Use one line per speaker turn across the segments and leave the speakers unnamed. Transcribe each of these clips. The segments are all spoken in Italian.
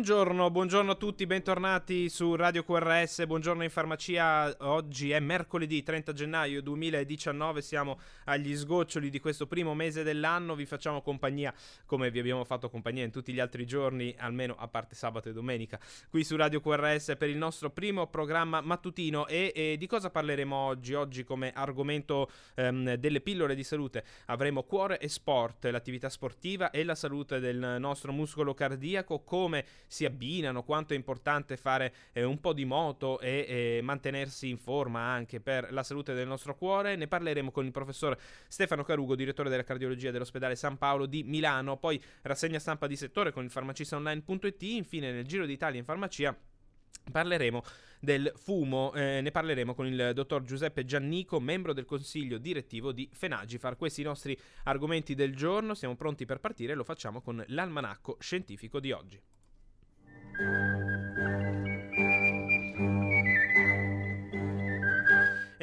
Buongiorno, buongiorno a tutti, bentornati su Radio QRS, buongiorno in farmacia. Oggi è mercoledì 30 gennaio 2019, siamo agli sgoccioli di questo primo mese dell'anno, vi facciamo compagnia come vi abbiamo fatto compagnia in tutti gli altri giorni, almeno a parte sabato e domenica, qui su Radio QRS per il nostro primo programma mattutino e, e di cosa parleremo oggi? Oggi come argomento ehm, delle pillole di salute avremo cuore e sport, l'attività sportiva e la salute del nostro muscolo cardiaco, come si abbinano, quanto è importante fare eh, un po' di moto e eh, mantenersi in forma anche per la salute del nostro cuore. Ne parleremo con il professor Stefano Carugo, direttore della cardiologia dell'ospedale San Paolo di Milano, poi rassegna stampa di settore con il farmacistaonline.it, infine nel Giro d'Italia in farmacia Parleremo del fumo, eh, ne parleremo con il dottor Giuseppe Giannico, membro del consiglio direttivo di Fenagifar. Questi i nostri argomenti del giorno, siamo pronti per partire, lo facciamo con l'almanacco scientifico di oggi. Thank you.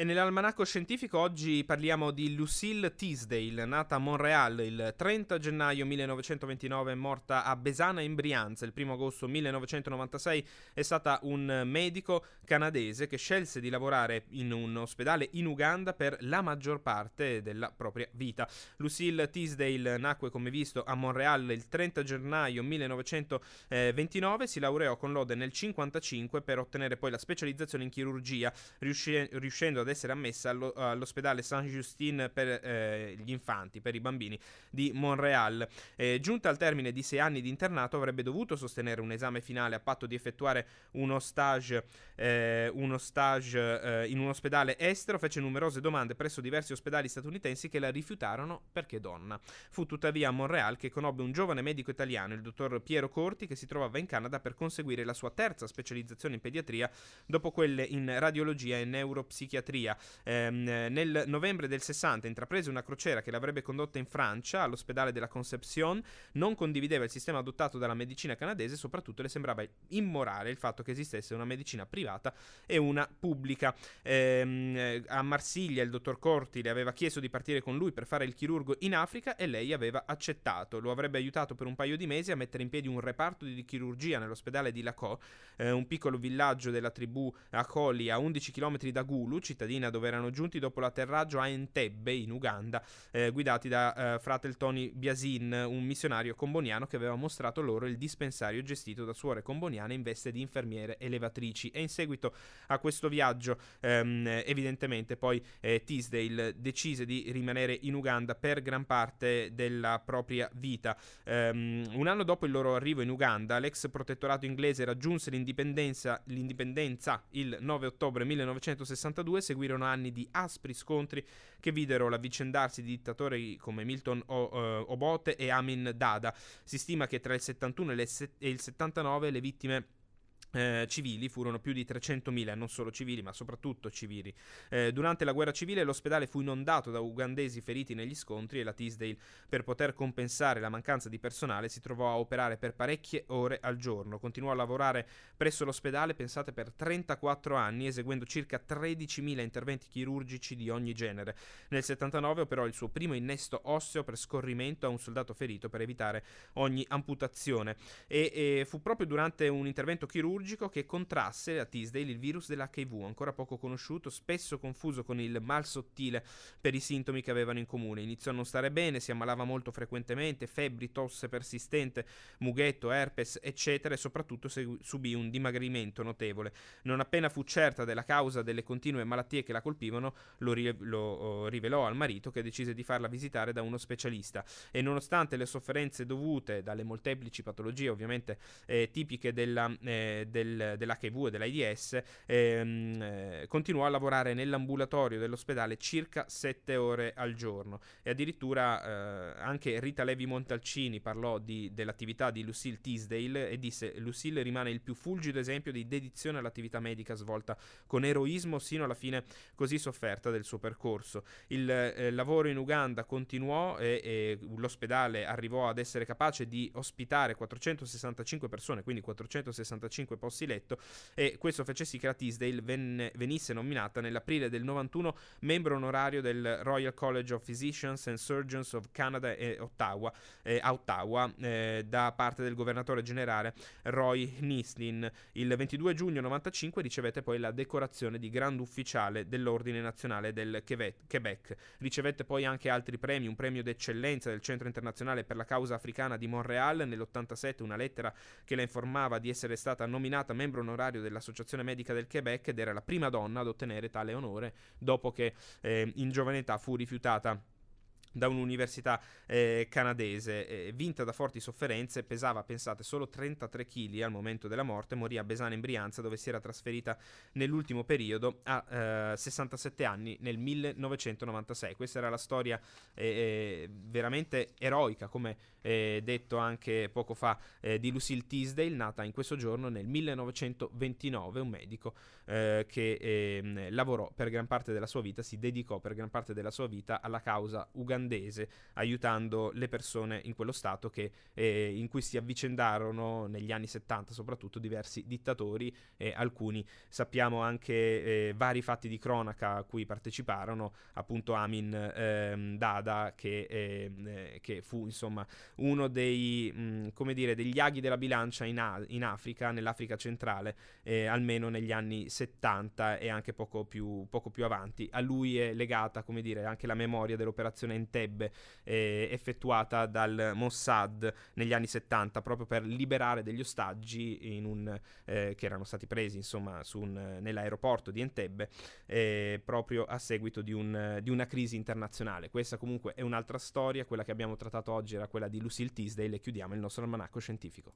E nell'almanacco scientifico oggi parliamo di Lucille Teasdale, nata a Montreal il 30 gennaio 1929 e morta a Besana in Brianza il 1 agosto 1996. È stata un medico canadese che scelse di lavorare in un ospedale in Uganda per la maggior parte della propria vita. Lucille Teasdale nacque come visto a Montreal il 30 gennaio 1929, si laureò con lode nel 1955 per ottenere poi la specializzazione in chirurgia, riuscendo ad ad essere ammessa allo, all'ospedale Saint-Justin per eh, gli infanti, per i bambini di Montreal. Eh, giunta al termine di sei anni di internato avrebbe dovuto sostenere un esame finale a patto di effettuare uno stage, eh, uno stage eh, in un ospedale estero, fece numerose domande presso diversi ospedali statunitensi che la rifiutarono perché donna. Fu tuttavia a Montreal che conobbe un giovane medico italiano, il dottor Piero Corti, che si trovava in Canada per conseguire la sua terza specializzazione in pediatria dopo quelle in radiologia e neuropsichiatria Ungheria. Eh, nel novembre del 60 intraprese una crociera che l'avrebbe condotta in Francia all'ospedale della Concepción, non condivideva il sistema adottato dalla medicina canadese soprattutto le sembrava immorale il fatto che esistesse una medicina privata e una pubblica. Eh, a Marsiglia il dottor Corti le aveva chiesto di partire con lui per fare il chirurgo in Africa e lei aveva accettato. Lo avrebbe aiutato per un paio di mesi a mettere in piedi un reparto di chirurgia nell'ospedale di Lacò, eh, un piccolo villaggio della tribù Akoli a 11 km da Gulu, cittadina cittadina dove erano giunti dopo l'atterraggio a Entebbe in Uganda, eh, guidati da eh, fratel Tony Biasin, un missionario comboniano che aveva mostrato loro il dispensario gestito da suore comboniane in veste di infermiere elevatrici. E in seguito a questo viaggio, ehm, evidentemente, poi eh, Teasdale decise di rimanere in Uganda per gran parte della propria vita. Um, un anno dopo il loro arrivo in Uganda, l'ex protettorato inglese raggiunse l'indipendenza, l'indipendenza il 9 ottobre 1962, seguirono anni di aspri scontri che videro l'avvicendarsi di dittatori come Milton o, uh, Obote e Amin Dada. Si stima che tra il 71 e il 79 le vittime eh, civili furono più di 300.000, non solo civili ma soprattutto civili. Eh, durante la guerra civile l'ospedale fu inondato da ugandesi feriti negli scontri e la Teasdale, per poter compensare la mancanza di personale, si trovò a operare per parecchie ore al giorno. Continuò a lavorare presso l'ospedale, pensate, per 34 anni, eseguendo circa 13.000 interventi chirurgici di ogni genere. Nel 79 operò il suo primo innesto osseo per scorrimento a un soldato ferito per evitare ogni amputazione e, e fu proprio durante un intervento chirurgico chirurgico che contrasse a Teasdale il virus dell'HIV, ancora poco conosciuto, spesso confuso con il mal sottile per i sintomi che avevano in comune. Iniziò a non stare bene, si ammalava molto frequentemente, febbri, tosse persistente, mughetto, herpes, eccetera, e soprattutto subì un dimagrimento notevole. Non appena fu certa della causa delle continue malattie che la colpivano, lo, ri- lo oh, rivelò al marito che decise di farla visitare da uno specialista e nonostante le sofferenze dovute dalle molteplici patologie ovviamente eh, tipiche della, eh, del, dell'HIV e dell'AIDS, ehm, eh, continuò a lavorare nell'ambulatorio dell'ospedale circa 7 ore al giorno e addirittura eh, anche Rita Levi Montalcini parlò di, dell'attività di Lucille Teasdale e disse Lucille rimane il più fulgido esempio di dedizione all'attività medica svolta con eroismo sino alla fine così sofferta del suo percorso. Il eh, lavoro in Uganda continuò e, e l'ospedale arrivò ad essere capace di ospitare 465 persone, quindi 465 posti letto e questo fece sì che la Teasdale venne, venisse nominata nell'aprile del 91 membro onorario del Royal College of Physicians and Surgeons of Canada e Ottawa, eh, Ottawa eh, da parte del governatore generale Roy Nislin. Il 22 giugno 95 ricevette poi la decorazione di Grand Ufficiale dell'Ordine Nazionale del Quebec. Ricevette poi anche altri premi, un premio d'eccellenza del Centro Internazionale per la Causa Africana di Montreal nell'87, una lettera che la informava di essere stata nominata membro onorario dell'Associazione Medica del Quebec ed era la prima donna ad ottenere tale onore dopo che eh, in giovane età fu rifiutata da un'università eh, canadese, eh, vinta da forti sofferenze, pesava, pensate, solo 33 kg al momento della morte, morì a Besana in Brianza dove si era trasferita nell'ultimo periodo a eh, 67 anni nel 1996. Questa era la storia eh, eh, veramente eroica, come eh, detto anche poco fa, di Lucille Teasdale, nata in questo giorno nel 1929, un medico che ehm, lavorò per gran parte della sua vita, si dedicò per gran parte della sua vita alla causa ugandese ugandese, aiutando le persone in quello stato che, eh, in cui si avvicendarono negli anni 70 soprattutto diversi dittatori, eh, alcuni sappiamo anche eh, vari fatti di cronaca a cui parteciparono, appunto Amin ehm, Dada che, ehm, eh, che, fu insomma uno dei, mh, mm, come dire, degli aghi della bilancia in, A- in Africa, nell'Africa centrale, eh, almeno negli anni 70 e anche poco più, poco più avanti. A lui è legata, come dire, anche la memoria dell'operazione Entebbe eh, effettuata dal Mossad negli anni 70 proprio per liberare degli ostaggi un, eh, che erano stati presi insomma un, nell'aeroporto di Entebbe eh, proprio a seguito di, un, di, una crisi internazionale. Questa comunque è un'altra storia, quella che abbiamo trattato oggi era quella di Lucille Teasdale e chiudiamo il nostro almanacco scientifico.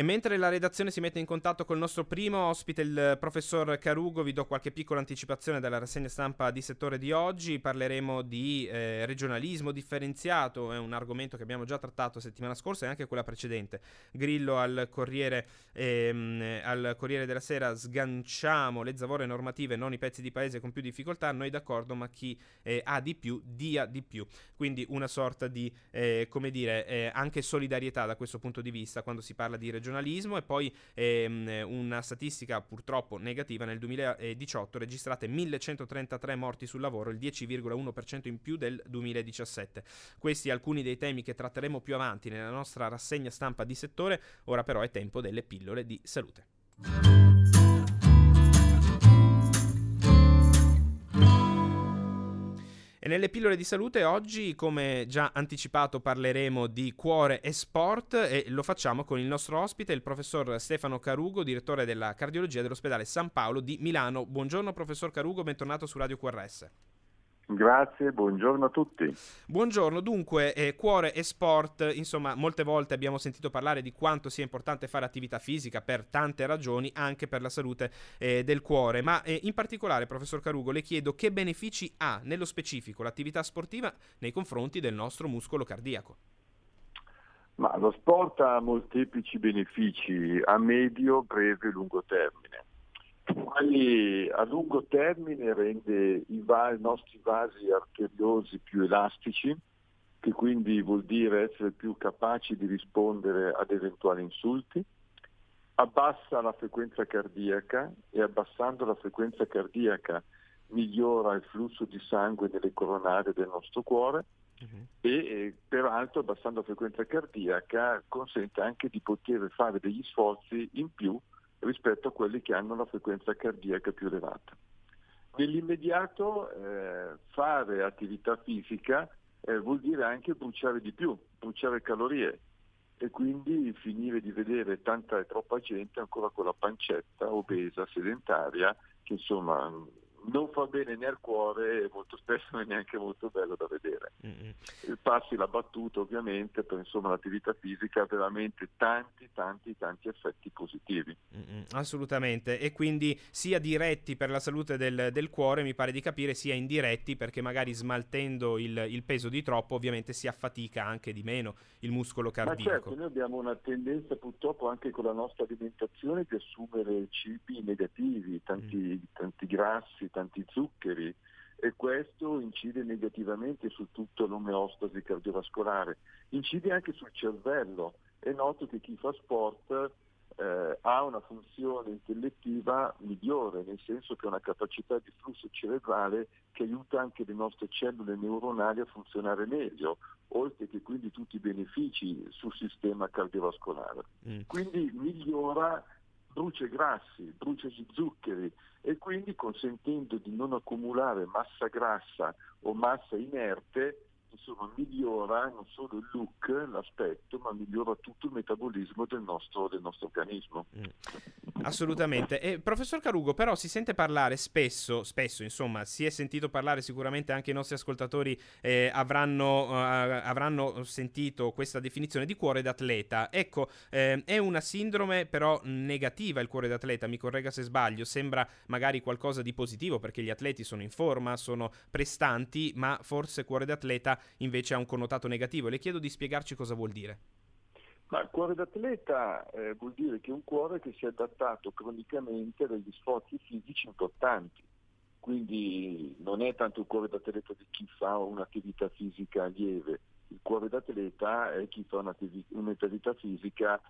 E mentre la redazione si mette in contatto col nostro primo ospite, il professor Carugo, vi do qualche piccola anticipazione della rassegna stampa di settore di oggi. Parleremo di eh, regionalismo differenziato, è un argomento che abbiamo già trattato settimana scorsa e anche quella precedente. Grillo al Corriere, ehm, al Corriere della Sera, sganciamo le zavore normative, non i pezzi di paese con più difficoltà. Noi d'accordo, ma chi eh, ha di più, dia di più. Quindi una sorta di, eh, come dire, eh, anche solidarietà da questo punto di vista quando si parla di regionalismo regionalismo e poi ehm, una statistica purtroppo negativa nel 2018 registrate 1133 morti sul lavoro, il 10,1% in più del 2017. Questi alcuni dei temi che tratteremo più avanti nella nostra rassegna stampa di settore, ora però è tempo delle pillole di salute. E nelle pillole di salute oggi, come già anticipato, parleremo di cuore e sport e lo facciamo con il nostro ospite, il professor Stefano Carugo, direttore della cardiologia dell'ospedale San Paolo di Milano. Buongiorno professor Carugo, bentornato su Radio QRS.
Grazie, buongiorno a tutti.
Buongiorno, dunque eh, cuore e sport, insomma molte volte abbiamo sentito parlare di quanto sia importante fare attività fisica per tante ragioni, anche per la salute eh, del cuore, ma eh, in particolare professor Carugo le chiedo che benefici ha nello specifico l'attività sportiva nei confronti del nostro muscolo cardiaco.
Ma lo sport ha molteplici benefici a medio, breve e lungo termine quali a lungo termine rende i, va- i nostri vasi arteriosi più elastici, che quindi vuol dire essere più capaci di rispondere ad eventuali insulti, abbassa la frequenza cardiaca e abbassando la frequenza cardiaca migliora il flusso di sangue nelle coronarie del nostro cuore uh-huh. e eh, peraltro abbassando la frequenza cardiaca consente anche di poter fare degli sforzi in più rispetto a quelli che hanno la frequenza cardiaca più elevata. Nell'immediato eh, fare attività fisica eh, vuol dire anche bruciare di più, bruciare calorie e quindi finire di vedere tanta e troppa gente ancora con la pancetta obesa, sedentaria, che insomma non fa bene né al cuore e molto spesso non è neanche molto bello da vedere. Mm-hmm. Passi la battuta ovviamente, però insomma l'attività fisica ha veramente tanti, tanti, tanti effetti positivi.
Mm-hmm. Assolutamente, e quindi sia diretti per la salute del, del, cuore, mi pare di capire, sia indiretti perché magari smaltendo il, il, peso di troppo ovviamente si affatica anche di meno il muscolo cardiaco.
Ma certo, noi abbiamo una tendenza purtroppo anche con la nostra alimentazione di assumere cibi negativi, tanti, mm. tanti grassi, tanti zuccheri e questo incide negativamente su tutta l'omeostasi cardiovascolare, incide anche sul cervello. È noto che chi fa sport eh, ha una funzione intellettiva migliore, nel senso che ha una capacità di flusso cerebrale che aiuta anche le nostre cellule neuronali a funzionare meglio, oltre che quindi tutti i benefici sul sistema cardiovascolare. Mm. Quindi migliora brucia grassi, brucia gli zuccheri e quindi consentendo di non accumulare massa grassa o massa inerte insomma, migliora non solo il look, l'aspetto, ma migliora tutto il metabolismo del nostro, del nostro organismo. Mm.
Assolutamente. E, professor Carugo, però si sente parlare spesso, spesso insomma, si è sentito parlare, sicuramente anche i nostri ascoltatori eh, avranno, uh, avranno, sentito questa definizione di cuore d'atleta. Ecco, eh, è una sindrome però negativa il cuore d'atleta, mi corregga se sbaglio, sembra magari qualcosa di positivo perché gli atleti sono in forma, sono prestanti, ma forse cuore d'atleta invece ha un connotato negativo. Le chiedo di spiegarci cosa vuol dire.
Ma il cuore d'atleta eh, vuol dire che è un cuore che si è adattato cronicamente a degli sforzi fisici importanti. Quindi non è tanto il cuore d'atleta di chi fa un'attività fisica lieve, il cuore d'atleta è chi fa un'attività fisica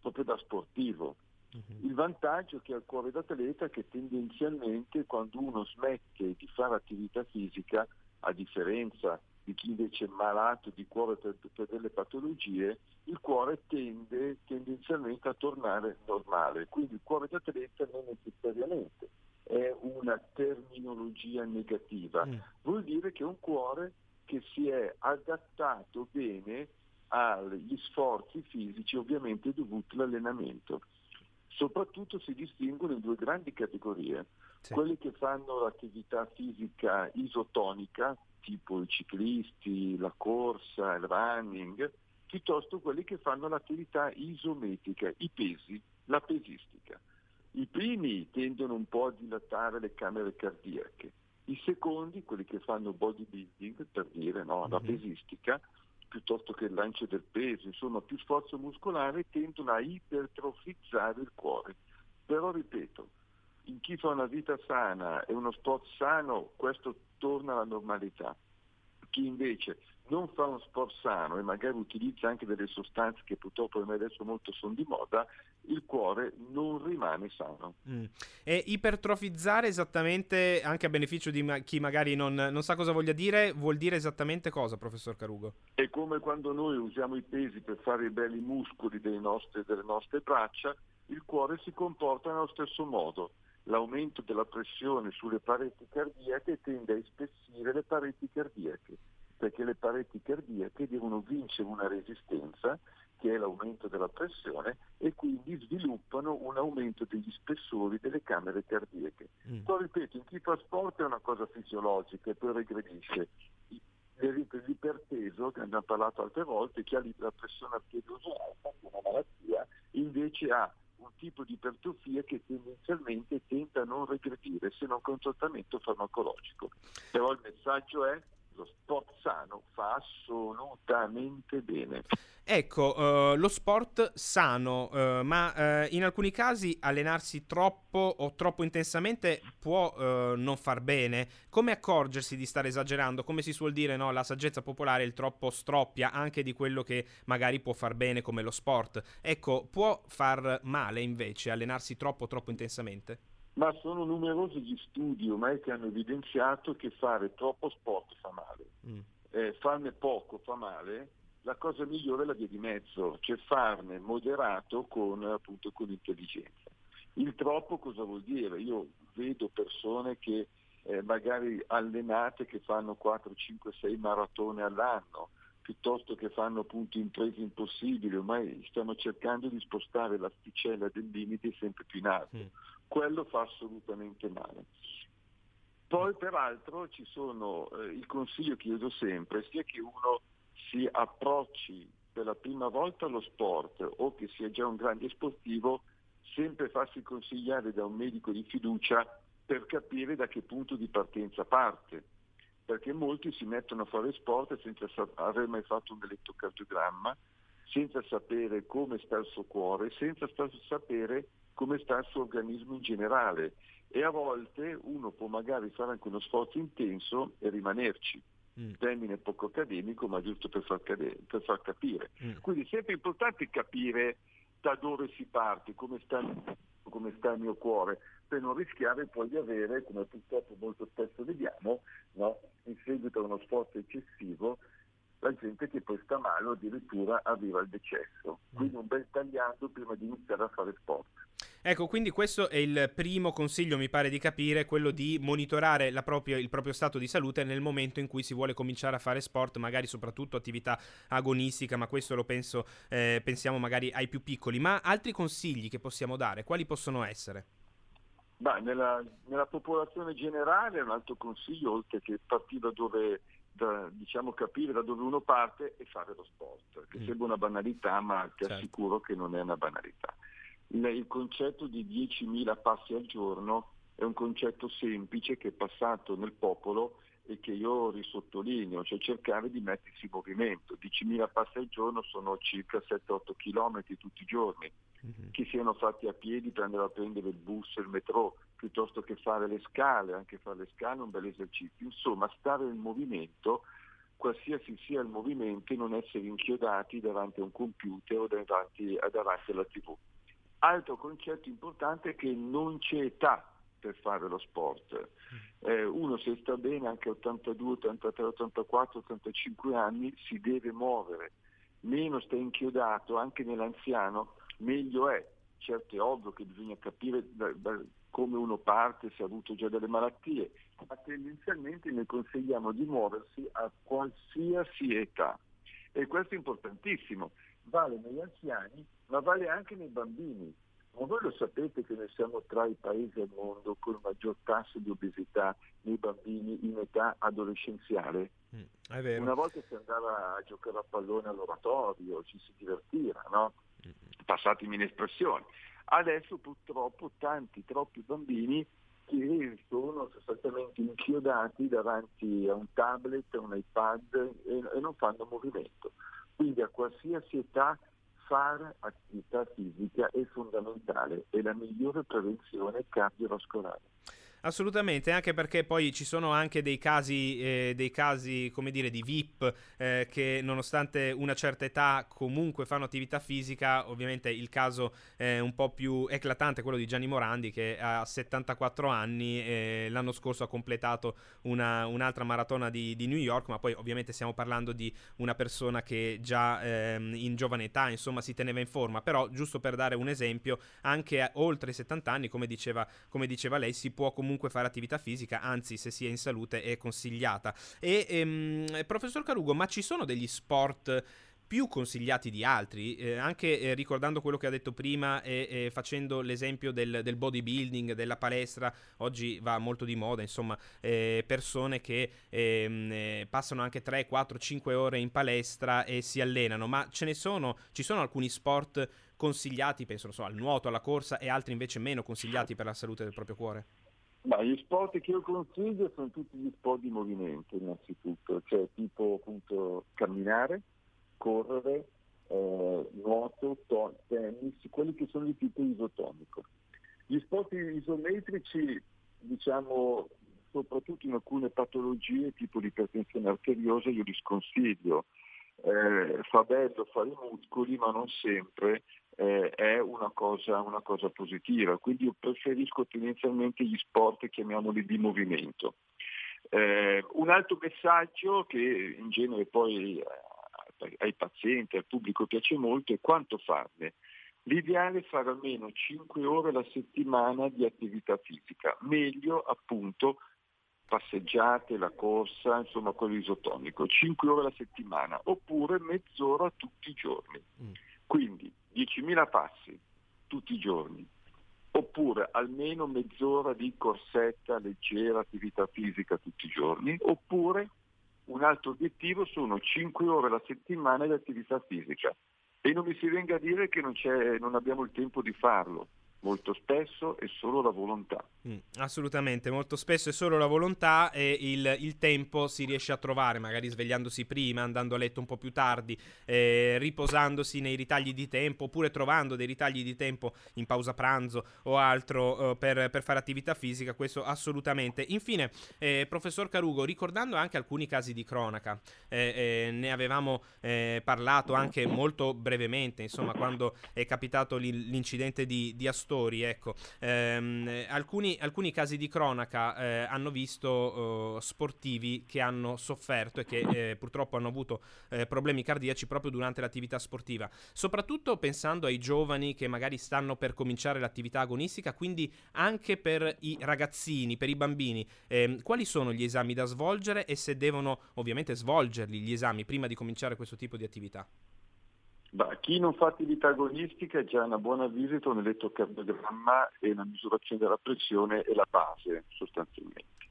proprio da sportivo. Uh-huh. Il vantaggio che ha il cuore d'atleta è che tendenzialmente quando uno smette di fare attività fisica, a differenza di chi invece è malato di cuore per, per delle patologie, il cuore tende tendenzialmente a tornare normale. Quindi il cuore d'atleta non necessariamente è una terminologia negativa, mm. vuol dire che è un cuore che si è adattato bene agli sforzi fisici ovviamente dovuti all'allenamento. Soprattutto si distinguono in due grandi categorie, sì. quelli che fanno l'attività fisica isotonica, tipo i ciclisti, la corsa, il running, piuttosto quelli che fanno l'attività isometrica, i pesi, la pesistica. I primi tendono un po' a dilatare le camere cardiache, i secondi, quelli che fanno bodybuilding, per dire no, la mhm. pesistica, piuttosto che il lancio del peso, insomma più sforzo muscolare, tendono a ipertrofizzare il cuore. Però ripeto, in chi fa una vita sana e uno sport sano, questo torna alla normalità. Chi invece non fa uno sport sano e magari utilizza anche delle sostanze che purtroppo adesso molto sono di moda, il cuore non rimane sano.
Mm. E ipertrofizzare esattamente, anche a beneficio di ma- chi magari non, non, sa cosa voglia dire, vuol dire esattamente cosa, professor Carugo?
È come quando noi usiamo i pesi per fare i belli muscoli nostre, delle nostre braccia, il cuore si comporta nello stesso modo l'aumento della pressione sulle pareti cardiache tende a ispessire le pareti cardiache, perché le pareti cardiache devono vincere una resistenza, che è l'aumento della pressione, e quindi sviluppano un aumento degli spessori delle camere cardiache. Mm. Poi ripeto, in chi fa sport è una cosa fisiologica e poi regredisce. L'iperteso, che abbiamo parlato altre volte, chi ha la pressione arteriosa alta, che è una malattia, invece ha tipo di ipertrofia che tendenzialmente tenta a non regredire se non con trattamento farmacologico. Però il messaggio è lo sport sano fa assolutamente bene.
Ecco, uh, lo sport sano, uh, ma uh, in alcuni casi allenarsi troppo o troppo intensamente può non far bene. Come accorgersi di stare esagerando? Come si suol dire, no? la saggezza popolare il troppo stroppia anche di quello che magari può far bene come lo sport. Ecco, può far male invece allenarsi troppo troppo intensamente?
Ma sono numerosi gli studi ormai che hanno evidenziato che fare troppo sport fa male. Mm. Eh, farne poco fa male la cosa migliore è la via di mezzo, cioè farne moderato con, appunto, con intelligenza. Il troppo cosa vuol dire? Io vedo persone che eh, magari allenate che fanno 4, 5, 6 maratone all'anno, piuttosto che fanno appunto imprese impossibili, ormai stanno cercando di spostare l'asticella del limite sempre più in alto. Mm. Quello fa assolutamente male. Poi peraltro ci sono, eh, il consiglio che io do sempre, sia che uno si approcci per la prima volta allo sport o che sia già un grande sportivo, sempre farsi consigliare da un medico di fiducia per capire da che punto di partenza parte. Perché molti si mettono a fare sport senza aver mai fatto un elettrocardiogramma, senza sapere come sta il suo cuore, senza sapere come sta il suo organismo in generale e a volte uno può magari fare anche uno sforzo intenso e rimanerci. Mm. Termine poco accademico, ma giusto per far, cade- per far capire. Mm. Quindi è sempre importante capire da dove si parte, come sta, come sta, il mio cuore, per non rischiare poi di avere, come purtroppo molto spesso vediamo, no? in seguito a uno sforzo eccessivo, la gente che poi sta male o addirittura arriva al decesso. Quindi un bel tagliando prima di iniziare a fare sport.
Ecco, quindi questo è il primo consiglio, mi pare di capire, quello di monitorare propria, il proprio stato di salute nel momento in cui si vuole cominciare a fare sport, magari soprattutto attività agonistica, ma questo lo penso, eh, pensiamo magari ai più piccoli. Ma altri consigli che possiamo dare, quali possono essere?
Beh, nella, nella, popolazione generale un altro consiglio, oltre che partire da dove, da, diciamo capire da dove uno parte, è fare lo sport, che mm. sembra una banalità, ma ti certo. assicuro che non è una banalità. Il, concetto di 10.000 passi al giorno è un concetto semplice che è passato nel popolo e che io risottolineo, cioè cercare di mettersi in movimento. 10.000 passi al giorno sono circa 7-8 km tutti i giorni, mm-hmm. che siano fatti a piedi per andare a prendere il bus, il metro, piuttosto che fare le scale, anche fare le scale è un bel esercizio. Insomma, stare in movimento, qualsiasi sia il movimento, e non essere inchiodati davanti a un computer o davanti, davanti alla tv. Altro concetto importante è che non c'è età per fare lo sport. Eh, uno se sta bene anche a 82, 83, 84, 85 anni si deve muovere, meno sta inchiodato anche nell'anziano, meglio è. Certo è ovvio che bisogna capire da, da come uno parte, se ha avuto già delle malattie, ma tendenzialmente ne consigliamo di muoversi a qualsiasi età. E questo è importantissimo, vale negli anziani, ma vale anche nei bambini. Ma voi lo sapete che noi siamo tra i paesi al mondo con il maggior tasso di obesità nei bambini in età adolescenziale? Mm, Una volta si andava a giocare a pallone all'oratorio, ci si divertiva, no? Mm. Passatemi l'espressione. Adesso purtroppo tanti, troppi bambini che sono sostanzialmente inchiodati davanti a un tablet, a un iPad e, e non fanno movimento. Quindi a qualsiasi età fare attività fisica è fondamentale, è la migliore prevenzione cardiovascolare.
Assolutamente, anche perché poi ci sono anche dei casi, eh, dei casi come dire, di VIP eh, che nonostante una certa età comunque fanno attività fisica, ovviamente il caso è un po' più eclatante quello di Gianni Morandi che a 74 anni eh, l'anno scorso ha completato una, un'altra maratona di, di, New York, ma poi ovviamente stiamo parlando di una persona che già ehm, in giovane età insomma si teneva in forma, però giusto per dare un esempio, anche oltre i 70 anni, come diceva, come diceva lei, si può comunque comunque fare attività fisica, anzi se si è in salute è consigliata. E ehm, professor Carugo, ma ci sono degli sport più consigliati di altri, eh, anche eh, ricordando quello che ha detto prima e eh, facendo l'esempio del, del, bodybuilding, della palestra, oggi va molto di moda, insomma, eh, persone che ehm, eh, passano anche 3, 4, 5 ore in palestra e si allenano, ma ce ne sono, ci sono alcuni sport consigliati, penso so, al nuoto, alla corsa e altri invece meno consigliati per la salute del proprio cuore?
Ma gli sport che io consiglio sono tutti gli sport di movimento innanzitutto, cioè tipo appunto camminare, correre, eh, nuoto, to- tennis, quelli che sono di tipo isotonico. Gli sport isometrici, diciamo, soprattutto in alcune patologie tipo l'ipertensione arteriosa, io li sconsiglio. Eh, fa bello fare i muscoli, ma non sempre, eh, è una cosa, una cosa, positiva. Quindi io preferisco tendenzialmente gli sport, chiamiamoli di movimento. Eh, un altro messaggio che in genere poi eh, ai pazienti, al pubblico piace molto è quanto farne. L'ideale è fare almeno 5 ore alla settimana di attività fisica, meglio appunto passeggiate, la corsa, insomma quello isotonico, 5 ore alla settimana oppure mezz'ora tutti i giorni. Mm. Quindi 10.000 passi tutti i giorni, oppure almeno mezz'ora di corsetta, leggera attività fisica tutti i giorni, oppure un altro obiettivo sono 5 ore alla settimana di attività fisica. E non mi si venga a dire che non, non abbiamo il tempo di farlo. Molto spesso è solo la volontà.
Mm, assolutamente, molto spesso è solo la volontà e il, il, tempo si riesce a trovare, magari svegliandosi prima, andando a letto un po' più tardi, eh, riposandosi nei ritagli di tempo oppure trovando dei ritagli di tempo in pausa pranzo o altro eh, per, per, fare attività fisica, questo assolutamente. Infine, eh, professor Carugo, ricordando anche alcuni casi di cronaca, eh, eh, ne avevamo eh, parlato anche molto brevemente, insomma, quando è capitato l'incidente di, di Astor ascoltatori, ecco, ehm, alcuni, alcuni, casi di cronaca eh, hanno visto eh, sportivi che hanno sofferto e che eh, purtroppo hanno avuto eh, problemi cardiaci proprio durante l'attività sportiva, soprattutto pensando ai giovani che magari stanno per cominciare l'attività agonistica, quindi anche per i ragazzini, per i bambini, ehm, quali sono gli esami da svolgere e se devono ovviamente svolgerli gli esami prima di cominciare questo tipo di attività?
Bah, chi non fa attività agonistica è già una buona visita, un elettrocardiogramma e una misurazione della pressione è la base sostanzialmente.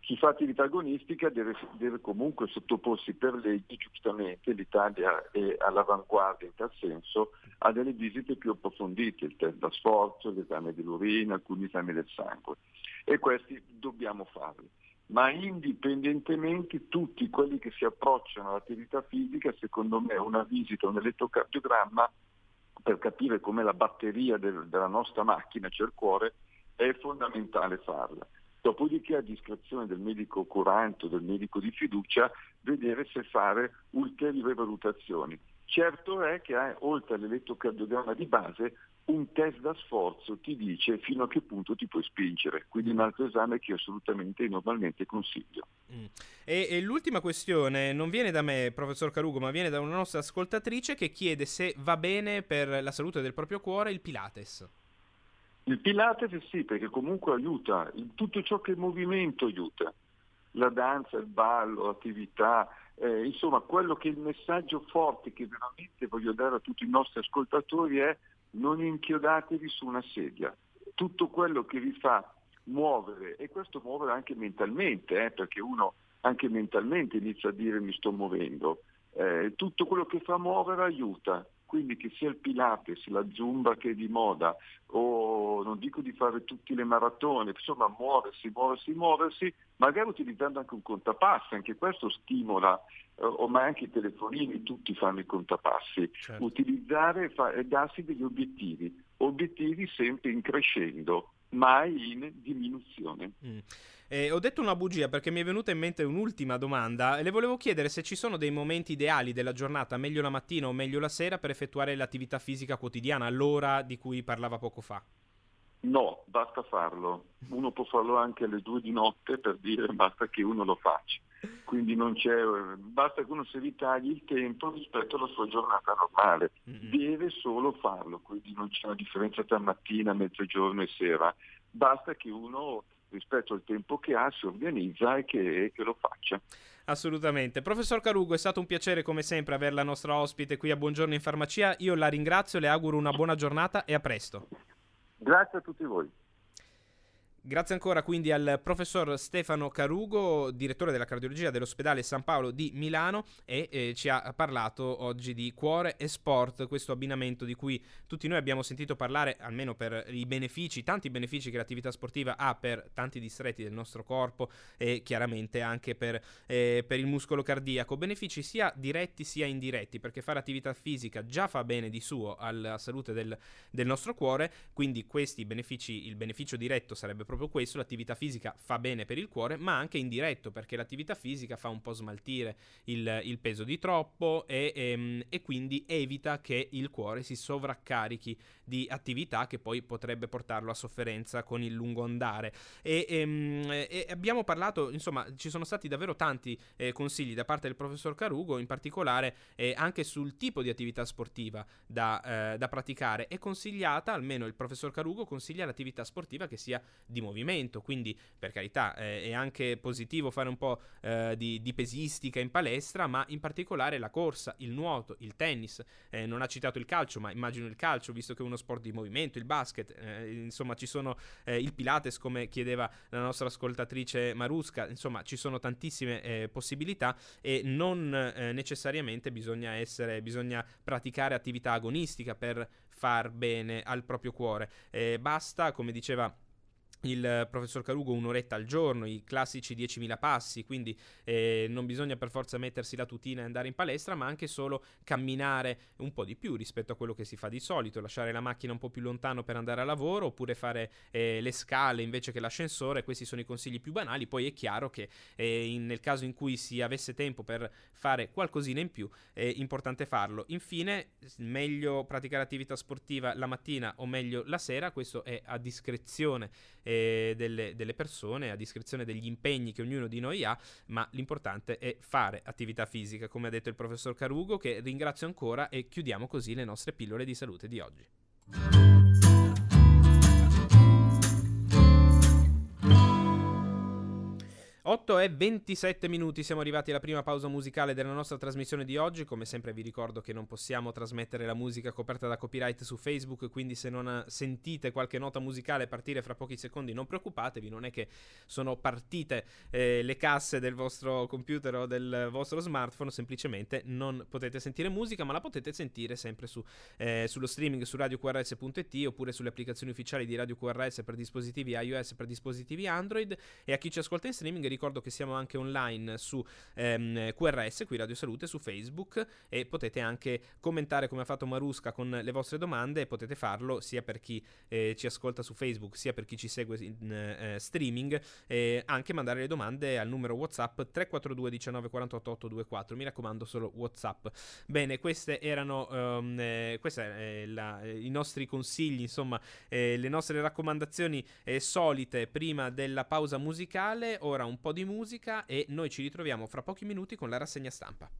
Chi fa attività agonistica deve, deve comunque sottoporsi per legge, giustamente l'Italia è all'avanguardia in tal senso, a delle visite più approfondite, il test da sforzo, l'esame dell'urina, alcuni esami del sangue e questi dobbiamo farli ma indipendentemente tutti quelli che si approcciano all'attività fisica, secondo me una visita, un elettrocardiogramma per capire com'è la batteria del, della nostra macchina, cioè il cuore, è fondamentale farla. Dopodiché a discrezione del medico curante o del medico di fiducia vedere se fare ulteriori valutazioni. Certo è che eh, oltre all'elettrocardiogramma di base un test da sforzo ti dice fino a che punto ti puoi spingere, quindi un altro esame che io assolutamente e normalmente consiglio.
Mm. E, e, l'ultima questione non viene da me, professor Carugo, ma viene da una nostra ascoltatrice che chiede se va bene per la salute del proprio cuore il Pilates.
Il Pilates sì, perché comunque aiuta, tutto ciò che è movimento aiuta, la danza, il ballo, l'attività, eh, insomma quello che è il messaggio forte che veramente voglio dare a tutti i nostri ascoltatori è non inchiodatevi su una sedia. Tutto quello che vi fa muovere, e questo muovere anche mentalmente, eh, perché uno anche mentalmente inizia a dire mi sto muovendo, eh, tutto quello che fa muovere aiuta, quindi che sia il Pilates, la Zumba che è di moda, o non dico di fare tutte le maratone, insomma muoversi, muoversi, muoversi, magari utilizzando anche un contapassi, anche questo stimola, eh, ormai anche i telefonini tutti fanno i contapassi, certo. utilizzare fa, e darsi degli obiettivi, obiettivi sempre in crescendo, mai in diminuzione.
Mm. Eh, ho detto una bugia perché mi è venuta in mente un'ultima domanda e le volevo chiedere se ci sono dei momenti ideali della giornata, meglio la mattina o meglio la sera, per effettuare l'attività fisica quotidiana, l'ora di cui parlava poco fa.
No, basta farlo. Uno può farlo anche alle due di notte per dire basta che uno lo faccia. Quindi non c'è, basta che uno si ritagli il tempo rispetto alla sua giornata normale. Mm-hmm. Deve solo farlo, quindi non c'è una differenza tra mattina, mezzogiorno e sera. Basta che uno rispetto al tempo che ha, si organizza e che, che, lo faccia.
Assolutamente. Professor Carugo, è stato un piacere come sempre averla nostra ospite qui a Buongiorno in Farmacia. Io la ringrazio, le auguro una buona giornata e a presto.
Grazie a tutti voi.
Grazie ancora quindi al professor Stefano Carugo, direttore della cardiologia dell'ospedale San Paolo di Milano e eh, ci ha parlato oggi di cuore e sport, questo abbinamento di cui tutti noi abbiamo sentito parlare, almeno per i benefici, tanti benefici che l'attività sportiva ha per tanti distretti del nostro corpo e chiaramente anche per, eh, per il muscolo cardiaco, benefici sia diretti sia indiretti, perché fare attività fisica già fa bene di suo alla salute del, del nostro cuore, quindi questi benefici, il beneficio diretto sarebbe proprio questo, l'attività fisica fa bene per il cuore, ma anche indiretto, perché l'attività fisica fa un po' smaltire il, il peso di troppo e, e, ehm, e, quindi evita che il cuore si sovraccarichi di attività che poi potrebbe portarlo a sofferenza con il lungo andare. E, ehm, e abbiamo parlato, insomma, ci sono stati davvero tanti eh, consigli da parte del professor Carugo, in particolare eh, anche sul tipo di attività sportiva da, eh, da praticare. È consigliata, almeno il professor Carugo consiglia l'attività sportiva che sia di movimento, quindi per carità eh, è anche positivo fare un po' eh, di, di, pesistica in palestra, ma in particolare la corsa, il nuoto, il tennis, eh, non ha citato il calcio, ma immagino il calcio, visto che è uno sport di movimento, il basket, eh, insomma ci sono eh, il Pilates come chiedeva la nostra ascoltatrice Marusca, insomma ci sono tantissime eh, possibilità e non necessariamente bisogna essere, bisogna praticare attività agonistica per far bene al proprio cuore. basta, come diceva il professor Carugo un'oretta al giorno, i classici 10.000 passi, quindi eh, non bisogna per forza mettersi la tutina e andare in palestra, ma anche solo camminare un po' di più rispetto a quello che si fa di solito, lasciare la macchina un po' più lontano per andare a lavoro oppure fare eh, le scale invece che l'ascensore, questi sono i consigli più banali, poi è chiaro che eh, in, nel caso in cui si avesse tempo per fare qualcosina in più è importante farlo. Infine, meglio praticare attività sportiva la mattina o meglio la sera, questo è a discrezione eh, delle, delle, persone, a discrezione degli impegni che ognuno di noi ha, ma l'importante è fare attività fisica, come ha detto il professor Carugo, che ringrazio ancora e chiudiamo così le nostre pillole di salute di oggi. 8 e 27 minuti, siamo arrivati alla prima pausa musicale della nostra trasmissione di oggi. Come sempre vi ricordo che non possiamo trasmettere la musica coperta da copyright su Facebook, quindi se non sentite qualche nota musicale partire fra pochi secondi non preoccupatevi, non è che sono partite eh, le casse del vostro computer o del vostro smartphone, semplicemente non potete sentire musica, ma la potete sentire sempre su, eh, sullo streaming su radioqrs.it oppure sulle applicazioni ufficiali di Radio QRS per dispositivi iOS per dispositivi Android e a chi ci ascolta in streaming ricordo che siamo anche online su ehm, QRS, qui Radio Salute, su Facebook e potete anche commentare come ha fatto Marusca con le vostre domande e potete farlo sia per chi eh, ci ascolta su Facebook sia per chi ci segue in eh, streaming e anche mandare le domande al numero WhatsApp 342 19 48 824. Mi raccomando solo WhatsApp. Bene, queste erano um, eh, questi i nostri consigli, insomma, eh, le nostre raccomandazioni eh, solite prima della pausa musicale. Ora un po' di musica e noi ci ritroviamo fra pochi minuti con la rassegna stampa.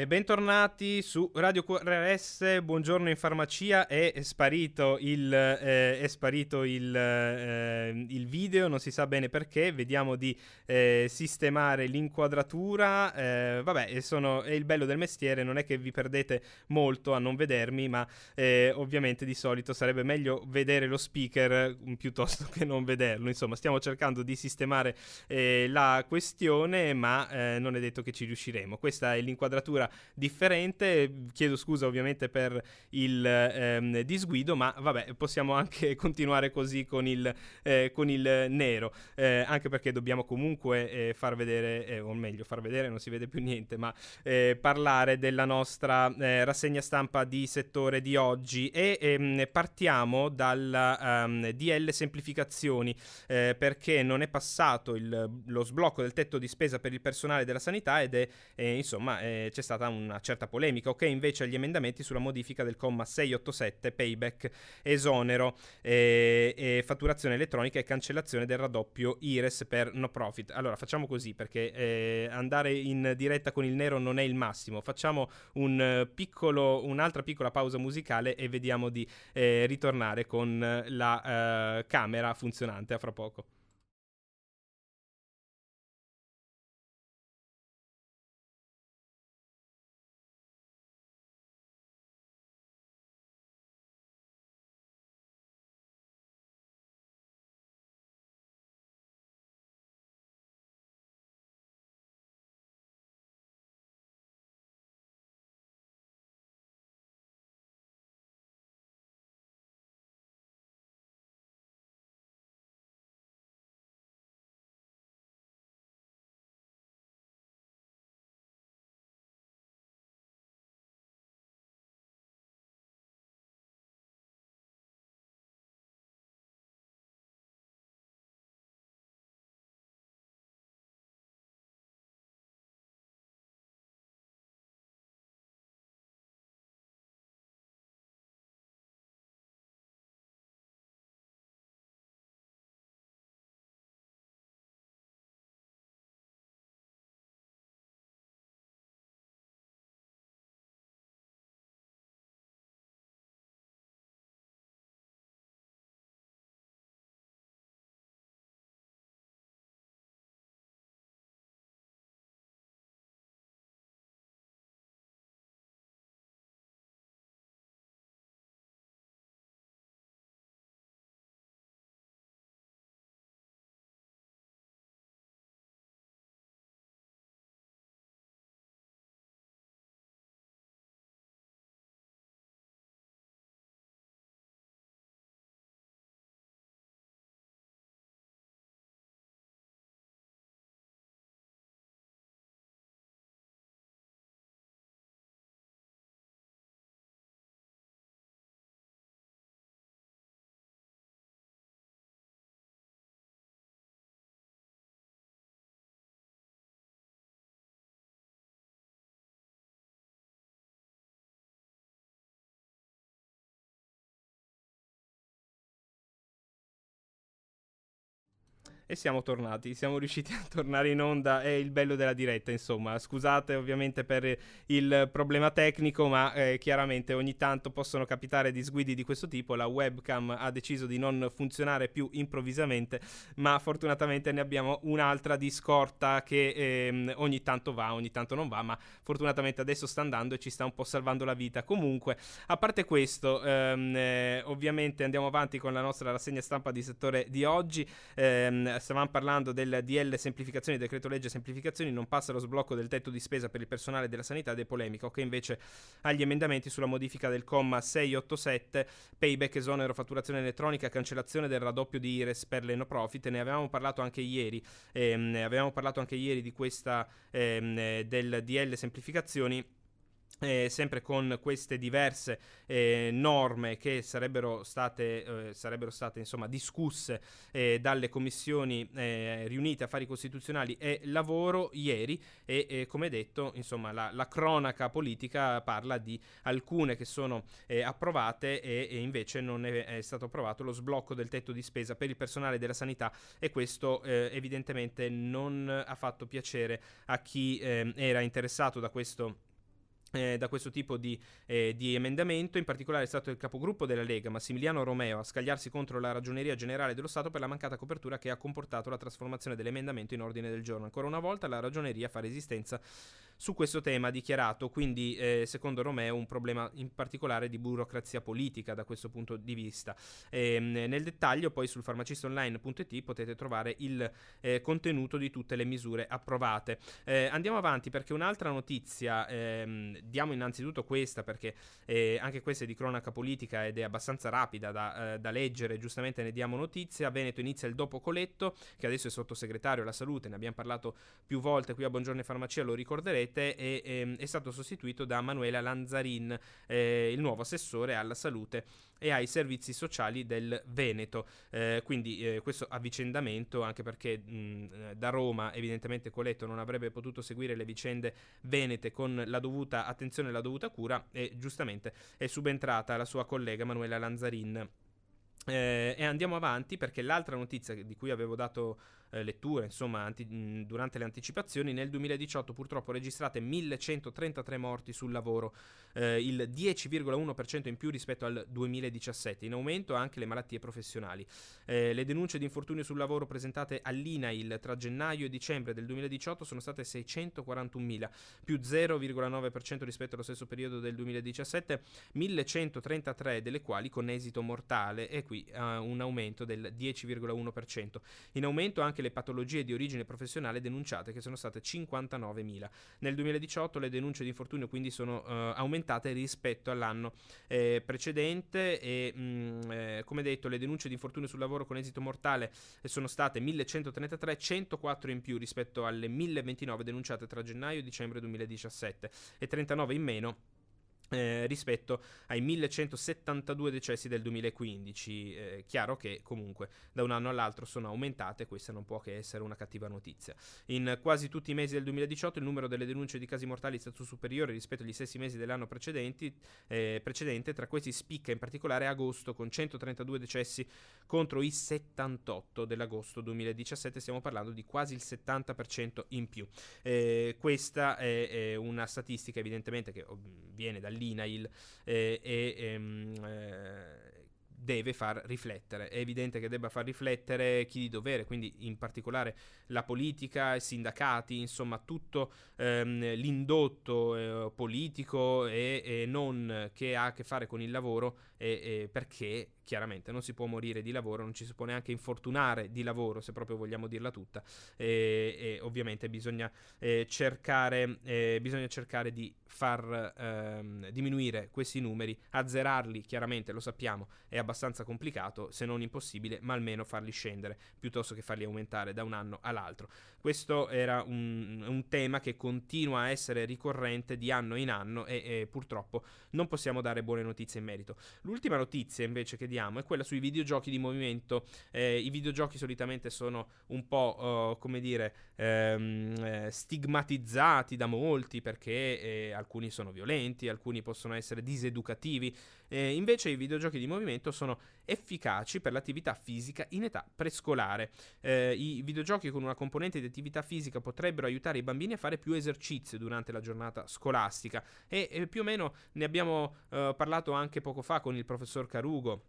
E bentornati su Radio QRS, buongiorno in farmacia, è sparito il, eh, è sparito il, eh, il, video, non si sa bene perché, vediamo di eh, sistemare l'inquadratura, eh, vabbè sono, è il bello del mestiere, non è che vi perdete molto a non vedermi, ma eh, ovviamente di solito sarebbe meglio vedere lo speaker mm, piuttosto che non vederlo, insomma stiamo cercando di sistemare eh, la questione, ma non è detto che ci riusciremo, questa è l'inquadratura differente. Chiedo scusa ovviamente per il ehm, disguido, ma vabbè, possiamo anche continuare così con il, eh, con il nero, eh, anche perché dobbiamo comunque eh, far vedere, eh, o meglio, far vedere non si vede più niente, ma eh, parlare della nostra eh, rassegna stampa di settore di oggi e ehm, partiamo dalla um, ehm, DL semplificazioni perché non è passato il, lo sblocco del tetto di spesa per il personale della sanità ed è insomma c'è stata una certa polemica, ok invece agli emendamenti sulla modifica del comma 687 payback, esonero, eh, eh, fatturazione elettronica e cancellazione del raddoppio IRES per no profit. Allora facciamo così perché eh, andare in diretta con il nero non è il massimo, facciamo un piccolo, un'altra piccola pausa musicale e vediamo di eh, ritornare con la eh, camera funzionante a fra poco. E siamo tornati, siamo riusciti a tornare in onda, è il bello della diretta, insomma. Scusate ovviamente per il problema tecnico, ma eh, chiaramente ogni tanto possono capitare disguidi di questo tipo. La webcam ha deciso di non funzionare più improvvisamente, ma fortunatamente ne abbiamo un'altra di scorta che eh, ogni tanto va, ogni tanto non va, ma fortunatamente adesso sta andando e ci sta un po' salvando la vita. Comunque, a parte questo, ehm, eh, ovviamente andiamo avanti con la nostra rassegna stampa di settore di oggi. Ehm, stavamo parlando del DL semplificazioni, decreto legge semplificazioni, non passa lo sblocco del tetto di spesa per il personale della sanità ed è polemico, che invece agli emendamenti sulla modifica del comma 687, payback, esonero, fatturazione elettronica, cancellazione del raddoppio di IRES per le no profit, ne avevamo parlato anche ieri, ehm, avevamo parlato anche ieri di questa ehm, del DL semplificazioni eh, sempre con queste diverse eh, norme che sarebbero state, eh, sarebbero state insomma, discusse eh, dalle commissioni eh, riunite affari costituzionali e lavoro ieri e come detto insomma, la, la, cronaca politica parla di alcune che sono eh, approvate e, e, invece non è, è, stato approvato lo sblocco del tetto di spesa per il personale della sanità e questo evidentemente non ha fatto piacere a chi era interessato da questo eh, da questo tipo di, eh, di, emendamento, in particolare è stato il capogruppo della Lega, Massimiliano Romeo, a scagliarsi contro la Ragioneria Generale dello Stato per la mancata copertura che ha comportato la trasformazione dell'emendamento in ordine del giorno. Ancora una volta la Ragioneria fa resistenza su questo tema dichiarato, quindi eh, secondo Romeo un problema in particolare di burocrazia politica da questo punto di vista. E, ehm, nel dettaglio poi sul farmacistonline.it potete trovare il eh, contenuto di tutte le misure approvate. Eh, andiamo avanti perché un'altra notizia, ehm, diamo innanzitutto questa perché eh, anche questa è di cronaca politica ed è abbastanza rapida da, eh, da leggere, giustamente ne diamo notizia. Veneto inizia il dopo Coletto, che adesso è sottosegretario alla salute, ne abbiamo parlato più volte qui a Buongiorno Farmacia, lo ricorderete rete e, e, ehm, è stato sostituito da Manuela Lanzarin, eh, il nuovo assessore alla salute e ai servizi sociali del Veneto. Eh, quindi eh, questo avvicendamento, anche perché mh, da Roma evidentemente Coletto non avrebbe potuto seguire le vicende venete con la dovuta attenzione e la dovuta cura e giustamente è subentrata la sua collega Manuela Lanzarin. Eh, e andiamo avanti perché l'altra notizia di cui avevo dato eh, letture, insomma, anti- durante le anticipazioni, nel 2018 purtroppo registrate 1133 morti sul lavoro, eh, il 10,1% in più rispetto al 2017, in aumento anche le malattie professionali. Eh, le denunce di infortunio sul lavoro presentate all'INAIL tra gennaio e dicembre del 2018 sono state 641.000, più 0,9% rispetto allo stesso periodo del 2017, 1133 delle quali con esito mortale e qui uh, un aumento del 10,1%. In aumento anche anche le patologie di origine professionale denunciate, che sono state 59.000. Nel 2018 le denunce di infortunio quindi sono eh, aumentate rispetto all'anno eh, precedente e mh, mm, eh, come detto le denunce di infortunio sul lavoro con esito mortale sono state 1133, 104 in più rispetto alle 1029 denunciate tra gennaio e dicembre 2017 e 39 in meno eh, rispetto ai 1172 decessi del 2015. Eh, chiaro che comunque da un anno all'altro sono aumentate, questa non può che essere una cattiva notizia. In quasi tutti i mesi del 2018 il numero delle denunce di casi mortali è stato superiore rispetto agli stessi mesi dell'anno eh, precedente, tra questi spicca in particolare agosto con 132 decessi contro i 78 dell'agosto 2017, stiamo parlando di quasi il 70% in più. Eh, questa è, è, una statistica evidentemente che viene dal l'INAIL eh, e ehm, eh, deve far riflettere. È evidente che debba far riflettere chi di dovere, quindi in particolare la politica, i sindacati, insomma tutto ehm, l'indotto eh, politico e, e, non che ha a che fare con il lavoro e, e perché chiaramente non si può morire di lavoro, non ci si può neanche infortunare di lavoro, se proprio vogliamo dirla tutta, e, e ovviamente bisogna, eh, cercare, eh, bisogna cercare di far ehm, diminuire questi numeri, azzerarli chiaramente, lo sappiamo, è abbastanza complicato, se non impossibile, ma almeno farli scendere, piuttosto che farli aumentare da un anno all'altro. Questo era un, un tema che continua a essere ricorrente di anno in anno e, e purtroppo non possiamo dare buone notizie in merito. L'ultima notizia invece che diamo è quella sui videogiochi di movimento. Eh, I videogiochi solitamente sono un po', uh, come dire, ehm, eh, stigmatizzati da molti perché eh, alcuni sono violenti, alcuni possono essere diseducativi. Eh, invece i videogiochi di movimento sono efficaci per l'attività fisica in età prescolare. Eh, I videogiochi con una componente di attività fisica potrebbero aiutare i bambini a fare più esercizio durante la giornata scolastica e, e più o meno ne abbiamo parlato anche poco fa con il professor Carugo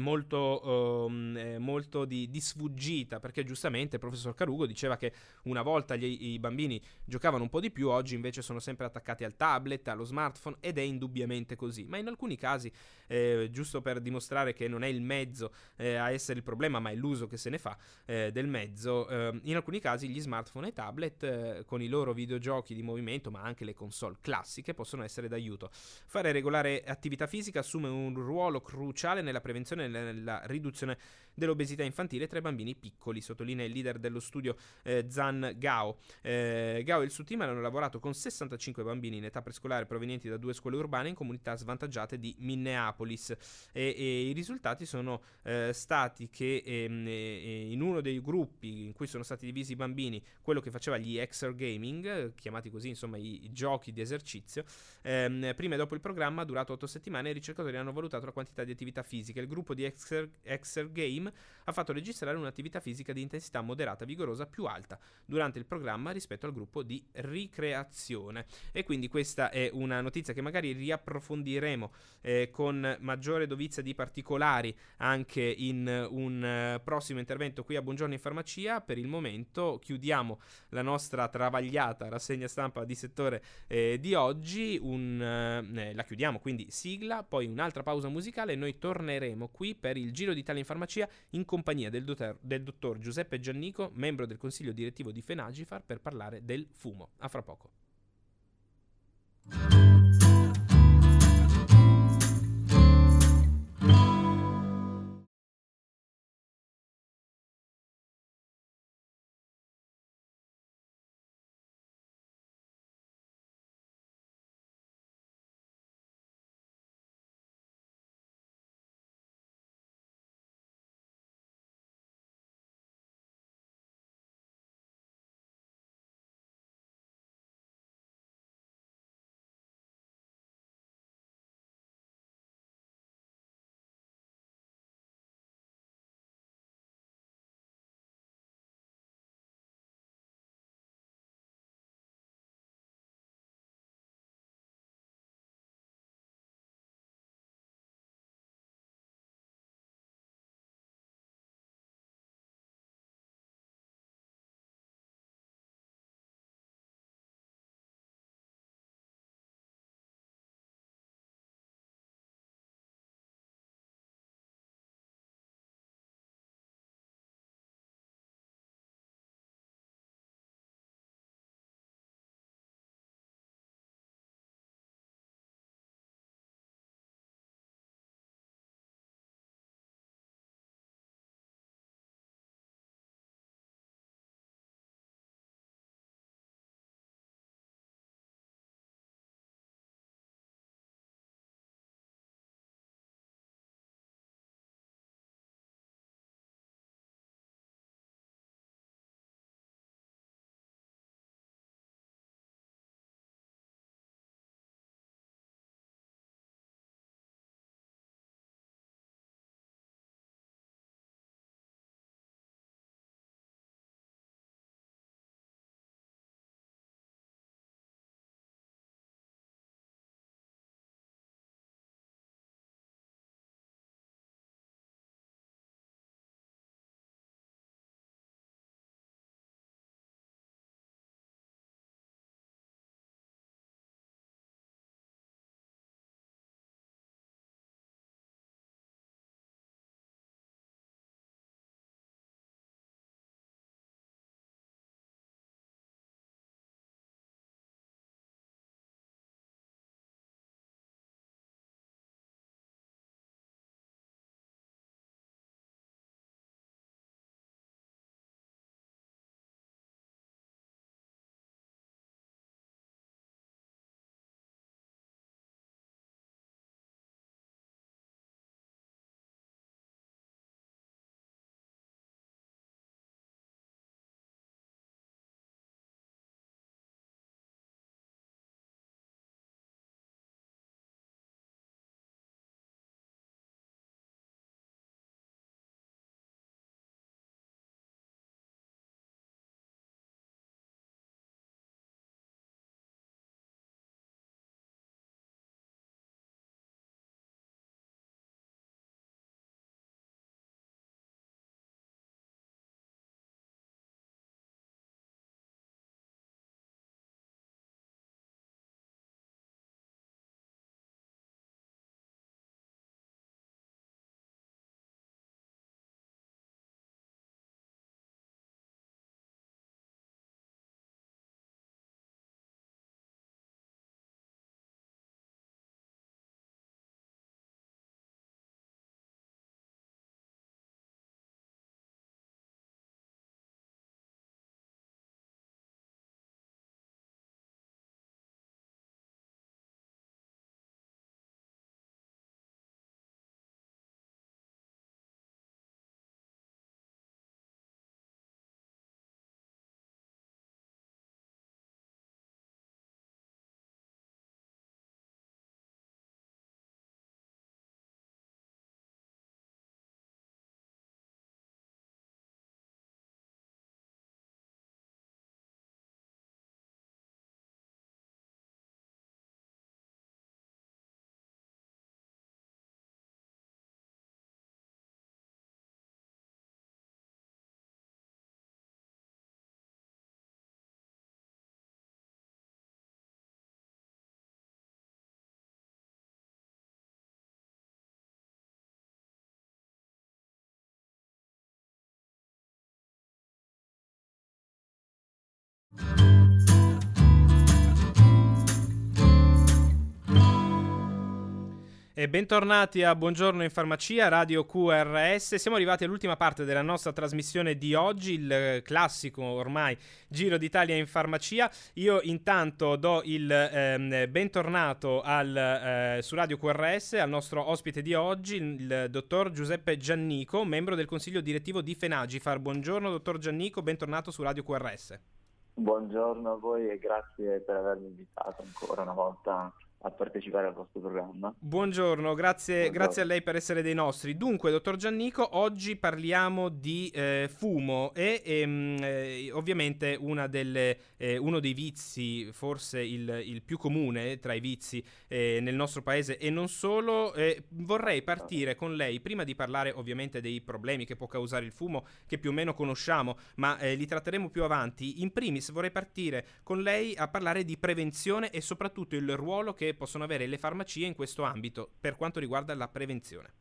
molto, um, molto di, di, sfuggita perché giustamente il professor Carugo diceva che una volta gli, i bambini giocavano un po' di più, oggi invece sono sempre attaccati al tablet, allo smartphone ed è indubbiamente così, ma in alcuni casi, eh, giusto per dimostrare che non è il mezzo eh, a essere il problema, ma è l'uso che se ne fa eh, del mezzo, ehm, in alcuni casi gli smartphone e tablet eh, con i loro videogiochi di movimento, ma anche le console classiche, possono essere d'aiuto. Fare regolare attività fisica assume un ruolo cruciale nella prevenzione nella riduzione dell'obesità infantile tra i bambini piccoli, sottolinea il leader dello studio eh, Zan Gao. Eh, Gao e il suo team hanno lavorato con 65 bambini in età prescolare provenienti da due scuole urbane in comunità svantaggiate di Minneapolis e, e i risultati sono eh, stati che ehm, in uno dei gruppi in cui sono stati divisi i bambini, quello che faceva gli exer gaming, chiamati così insomma i, i giochi di esercizio, ehm, prima e dopo il programma durato 8 settimane i ricercatori hanno valutato la quantità di attività fisica. Il gruppo di Exer Game ha fatto registrare un'attività fisica di intensità moderata vigorosa più alta durante il programma rispetto al gruppo di ricreazione. E quindi questa è una notizia che magari riapprofondiremo eh, con maggiore dovizia di particolari anche in un uh, prossimo intervento qui a Buongiorno in Farmacia. Per il momento chiudiamo la nostra travagliata rassegna stampa di settore eh, di oggi. Un, eh, la chiudiamo quindi sigla, poi un'altra pausa musicale e noi torneremo qui per il Giro d'Italia in Farmacia in compagnia del dottor, del dottor Giuseppe Giannico, membro del consiglio direttivo di Fenagifar, per parlare del fumo. A fra poco. E bentornati a Buongiorno in Farmacia, Radio QRS. Siamo arrivati all'ultima parte della nostra trasmissione di oggi, il classico ormai Giro d'Italia in Farmacia. Io intanto do il ehm, bentornato al, eh, su Radio QRS al nostro ospite di oggi, il dottor Giuseppe Giannico, membro del consiglio direttivo di Fenagifar. Buongiorno dottor Giannico, bentornato su Radio QRS.
Buongiorno a voi e grazie per avermi invitato ancora una volta a partecipare al vostro programma.
Buongiorno, grazie, Buongiorno. grazie, a lei per essere dei nostri. Dunque, dottor Giannico, oggi parliamo di eh, fumo e ehm, eh, ovviamente delle, eh, uno dei vizi, forse il, il, più comune tra i vizi eh, nel nostro paese e non solo. Eh, vorrei partire con lei, prima di parlare ovviamente dei problemi che può causare il fumo, che più o meno conosciamo, ma eh, li tratteremo più avanti. In primis vorrei partire con lei a parlare di prevenzione e soprattutto il ruolo che possono avere le farmacie in questo ambito per quanto riguarda la prevenzione?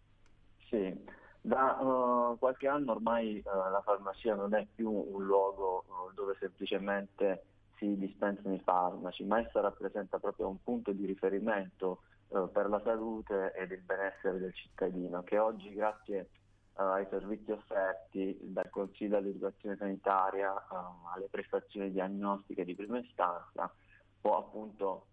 Sì, da uh, qualche anno ormai uh, la farmacia non è più un luogo uh, dove semplicemente si dispensano i farmaci, ma essa rappresenta proprio un punto di riferimento per la salute ed il benessere del cittadino, che oggi grazie ai servizi offerti dal Consiglio all'Educazione Sanitaria alle prestazioni diagnostiche di prima istanza può appunto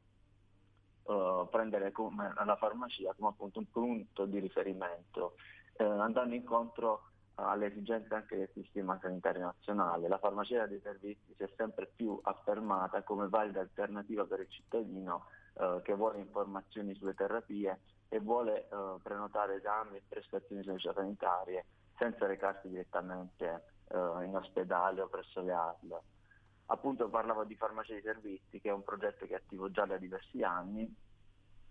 uh, prendere come, la farmacia come appunto un punto di riferimento, eh, andando incontro alle esigenze anche del sistema sanitario nazionale. La farmacia dei servizi si è sempre più affermata come valida alternativa per il cittadino eh, che vuole informazioni sulle terapie e vuole eh, prenotare esami e prestazioni sanitarie senza recarsi direttamente eh, in ospedale o presso le ASL. Appunto parlavo di farmacia dei servizi, che è un progetto che è attivo già da diversi anni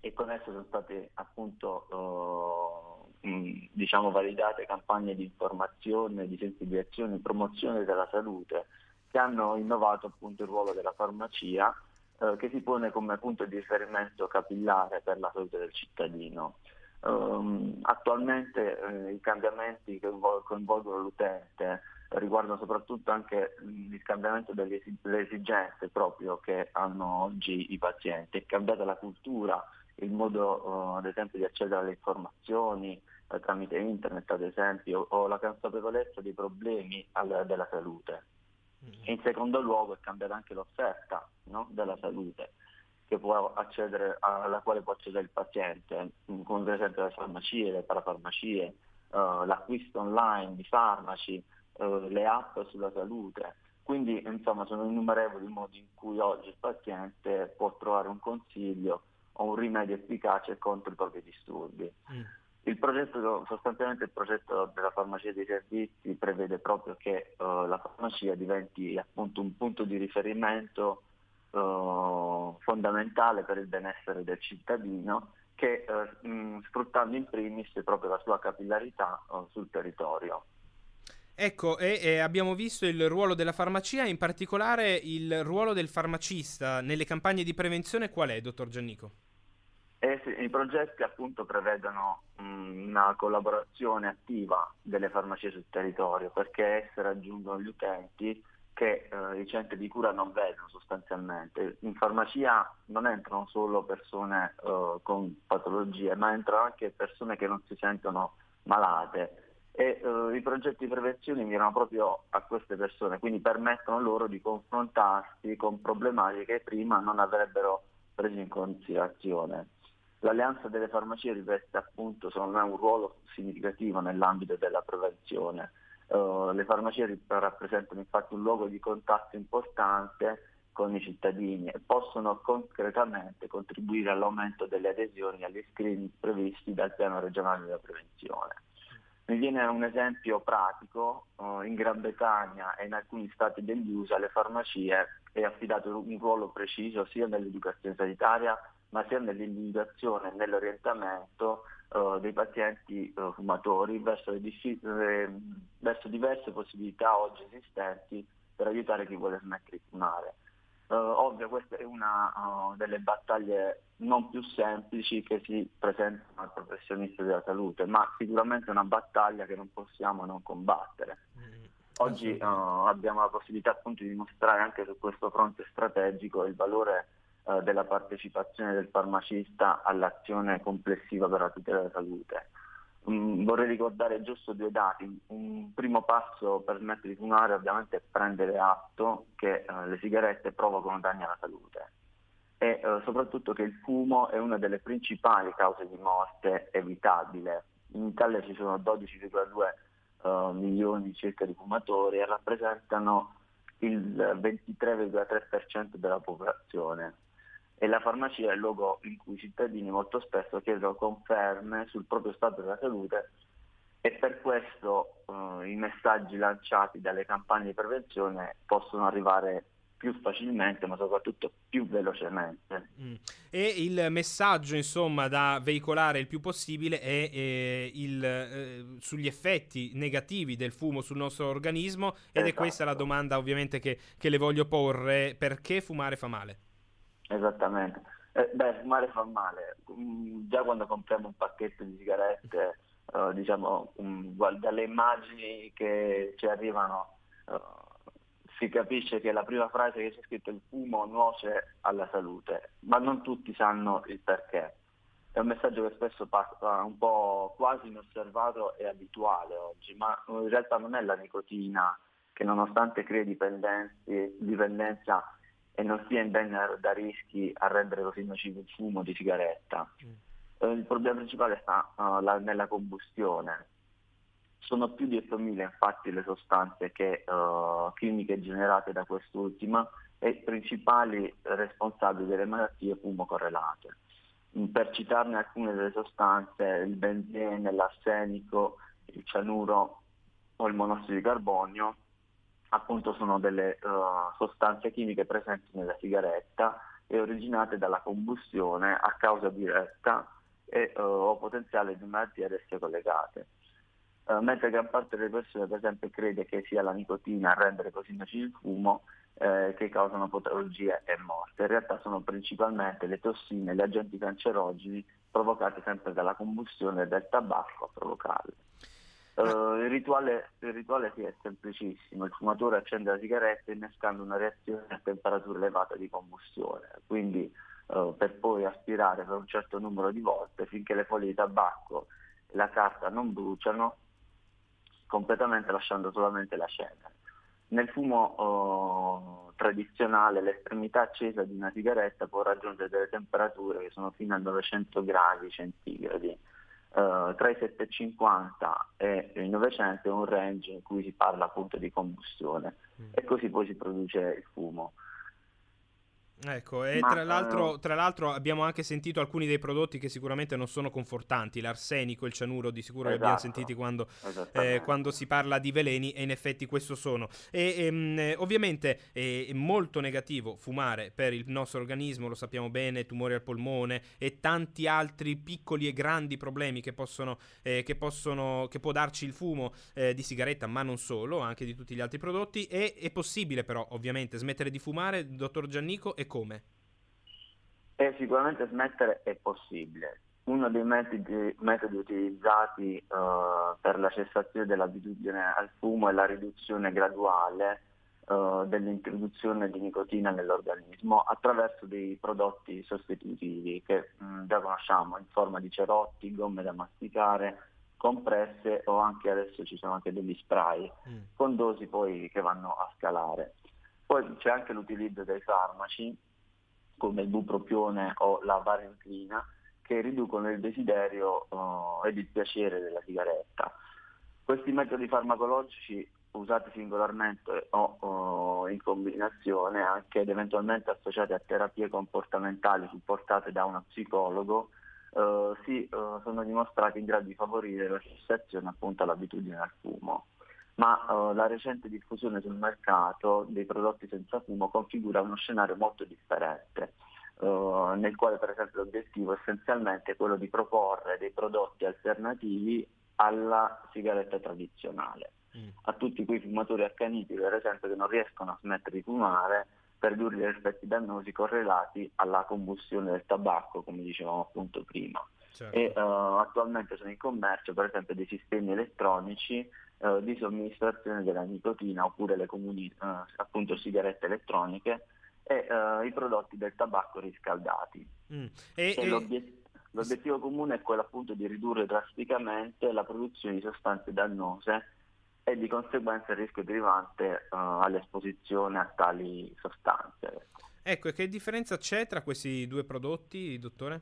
e con esso sono state appunto uh, diciamo validate campagne di informazione, di sensibilizzazione e promozione della salute che hanno innovato appunto il ruolo della farmacia uh, che si pone come punto di riferimento capillare per la salute del cittadino. Um, attualmente uh, i cambiamenti che coinvolgono l'utente riguardano soprattutto anche il cambiamento delle esigenze proprio che hanno oggi i pazienti. È cambiata la cultura, il modo uh, ad esempio di accedere alle informazioni uh, tramite internet ad esempio o la consapevolezza dei problemi al, della salute. Mm-hmm. In secondo luogo è cambiata anche l'offerta no? della salute accedere, alla quale può accedere il paziente, come per esempio le farmacie, le parafarmacie, uh, l'acquisto online di farmaci, uh, le app sulla salute. Quindi insomma sono innumerevoli i modi in cui oggi il paziente può trovare un consiglio o un rimedio efficace contro i propri disturbi. Mm. Il progetto, sostanzialmente il progetto della farmacia dei servizi prevede proprio che uh, la farmacia diventi appunto un punto di riferimento uh, fondamentale per il benessere del cittadino che uh, mh, sfruttando in primis proprio la sua capillarità sul territorio.
Ecco, e, e, abbiamo visto il ruolo della farmacia, in particolare il ruolo del farmacista nelle campagne di prevenzione qual è, dottor Giannico?
Eh sì, I progetti appunto prevedono mh, una collaborazione attiva delle farmacie sul territorio perché esse raggiungono gli utenti che eh, i centri di cura non vedono sostanzialmente. In farmacia non entrano solo persone eh, con patologie, ma entrano anche persone che non si sentono malate e eh, i progetti di prevenzione mirano proprio a queste persone, quindi permettono loro di confrontarsi con problematiche che prima non avrebbero preso in considerazione. L'alleanza delle farmacie riveste appunto secondo me un ruolo significativo nell'ambito della prevenzione. Uh, le farmacie rappresentano infatti un luogo di contatto importante con i cittadini e possono concretamente contribuire all'aumento delle adesioni agli screening previsti dal piano regionale della prevenzione. Mi viene un esempio pratico, uh, in Gran Bretagna e in alcuni stati degli USA le farmacie è affidato un ruolo preciso sia nell'educazione sanitaria ma sia nell'individuazione e nell'orientamento uh, dei pazienti uh, fumatori verso, diffi- eh, verso, diverse possibilità oggi esistenti per aiutare chi vuole smettere di fumare. Uh, ovvio, questa è una delle battaglie non più semplici che si presentano al professionista della salute, ma sicuramente è una battaglia che non possiamo non combattere. Mm, oggi abbiamo la possibilità appunto di dimostrare anche su questo fronte strategico il valore della partecipazione del farmacista all'azione complessiva per la tutela della salute. Um, vorrei ricordare giusto due dati. Un primo passo per smettere di fumare ovviamente è prendere atto che uh, le sigarette provocano danni alla salute e uh, soprattutto che il fumo è una delle principali cause di morte evitabile. In Italia ci sono 12,2 uh, milioni circa di fumatori e rappresentano il 23,3% della popolazione e la farmacia è il luogo in cui i cittadini molto spesso chiedono conferme sul proprio stato della salute e per questo eh, i messaggi lanciati dalle campagne di prevenzione possono arrivare più facilmente ma soprattutto più velocemente.
Mm. E il messaggio insomma da veicolare il più possibile è eh, il, eh, sugli effetti negativi del fumo sul nostro organismo ed esatto. è questa la domanda ovviamente che, che le voglio porre, perché fumare fa male?
Esattamente. Eh, beh, fumare fa male. Mm, già quando compriamo un pacchetto di sigarette, uh, diciamo, um, dalle immagini che ci arrivano, uh, si capisce che la prima frase che c'è scritto il fumo nuoce alla salute, ma non tutti sanno il perché. È un messaggio che spesso passa un po' quasi inosservato e abituale oggi, ma in realtà non è la nicotina che nonostante crei dipendenza e non sia indenne da rischi a rendere così nocivo il fumo di sigaretta. Mm. Eh, il problema principale sta uh, la, nella combustione. Sono più di 8.000 infatti le sostanze che, uh, chimiche generate da quest'ultima e i principali responsabili delle malattie fumo correlate. Mm, per citarne alcune delle sostanze, il benzene, l'arsenico, il cianuro o il monossido di carbonio, appunto sono delle uh, sostanze chimiche presenti nella sigaretta e originate dalla combustione a causa diretta e, uh, o potenziale di malattie ad esse collegate. Uh, mentre gran parte delle persone per esempio crede che sia la nicotina a rendere così nocivo il fumo eh, che causano patologie e morte. In realtà sono principalmente le tossine e gli agenti cancerogeni provocati sempre dalla combustione del tabacco a provocarle. Uh, il, rituale, il, rituale, sì, è semplicissimo, il fumatore accende la sigaretta innescando una reazione a temperatura elevata di combustione, quindi uh, per poi aspirare per un certo numero di volte finché le foglie di tabacco e la carta non bruciano completamente lasciando solamente la cenere. Nel fumo uh, tradizionale l'estremità accesa di una sigaretta può raggiungere delle temperature che sono fino a 900 gradi centigradi Uh, tra i 750 e i 900 è un range in cui si parla appunto di combustione mm. e così poi si produce il fumo.
Ecco, e Ma, tra, l'altro, uh, tra, l'altro, abbiamo anche sentito alcuni dei prodotti che sicuramente non sono confortanti, l'arsenico, il cianuro, di sicuro esatto, li abbiamo esatto, sentiti quando, eh, quando, si parla di veleni e in effetti questo sono. E ehm, ovviamente è molto negativo fumare per il nostro organismo, lo sappiamo bene, tumori al polmone e tanti altri piccoli e grandi problemi che possono, eh, che, possono che può darci il fumo eh, di sigaretta, ma non solo, anche di tutti gli altri prodotti. E è possibile però ovviamente smettere di fumare, dottor Giannico, e come?
E sicuramente smettere è possibile. Uno dei metodi, metodi utilizzati uh, per la cessazione dell'abitudine al fumo è la riduzione graduale uh, dell'introduzione di nicotina nell'organismo attraverso dei prodotti sostitutivi che mh, mm, già conosciamo in forma di cerotti, gomme da masticare, compresse o anche adesso ci sono anche degli spray mm. con dosi poi che vanno a scalare. Poi c'è anche l'utilizzo dei farmaci come il bupropione o la varenclina che riducono il desiderio uh, ed il piacere della sigaretta. Questi metodi farmacologici usati singolarmente o uh, in combinazione, anche ed eventualmente associati a terapie comportamentali supportate da uno psicologo, uh, si, sono dimostrati in grado di favorire la cessazione appunto all'abitudine al fumo ma uh, la recente diffusione sul mercato dei prodotti senza fumo configura uno scenario molto differente, uh, nel quale per esempio l'obiettivo è essenzialmente quello di proporre dei prodotti alternativi alla sigaretta tradizionale. Mm. A tutti quei fumatori accaniti, per esempio, che non riescono a smettere di fumare per ridurre gli effetti dannosi correlati alla combustione del tabacco, come dicevamo appunto prima. Certo. E uh, attualmente sono in commercio, per esempio, dei sistemi elettronici eh, di somministrazione della nicotina oppure le comuni eh, appunto sigarette elettroniche e uh, i prodotti del tabacco riscaldati. Mm. E, e... L'obiet- l'obiettivo comune è quello appunto di ridurre drasticamente la produzione di sostanze dannose e di conseguenza il rischio derivante uh, all'esposizione a tali sostanze.
Ecco. ecco, e che differenza c'è tra questi due prodotti, dottore?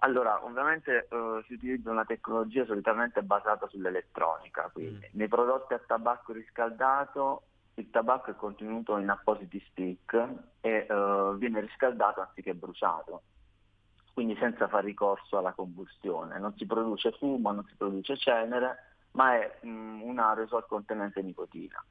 Allora, ovviamente uh, si utilizza una tecnologia solitamente basata sull'elettronica, quindi mm. nei prodotti a tabacco riscaldato il tabacco è contenuto in appositi stick e uh, viene riscaldato anziché bruciato, quindi senza fare ricorso alla combustione. Non si produce fumo, non si produce cenere, ma è mh, mm, un aerosol contenente nicotina,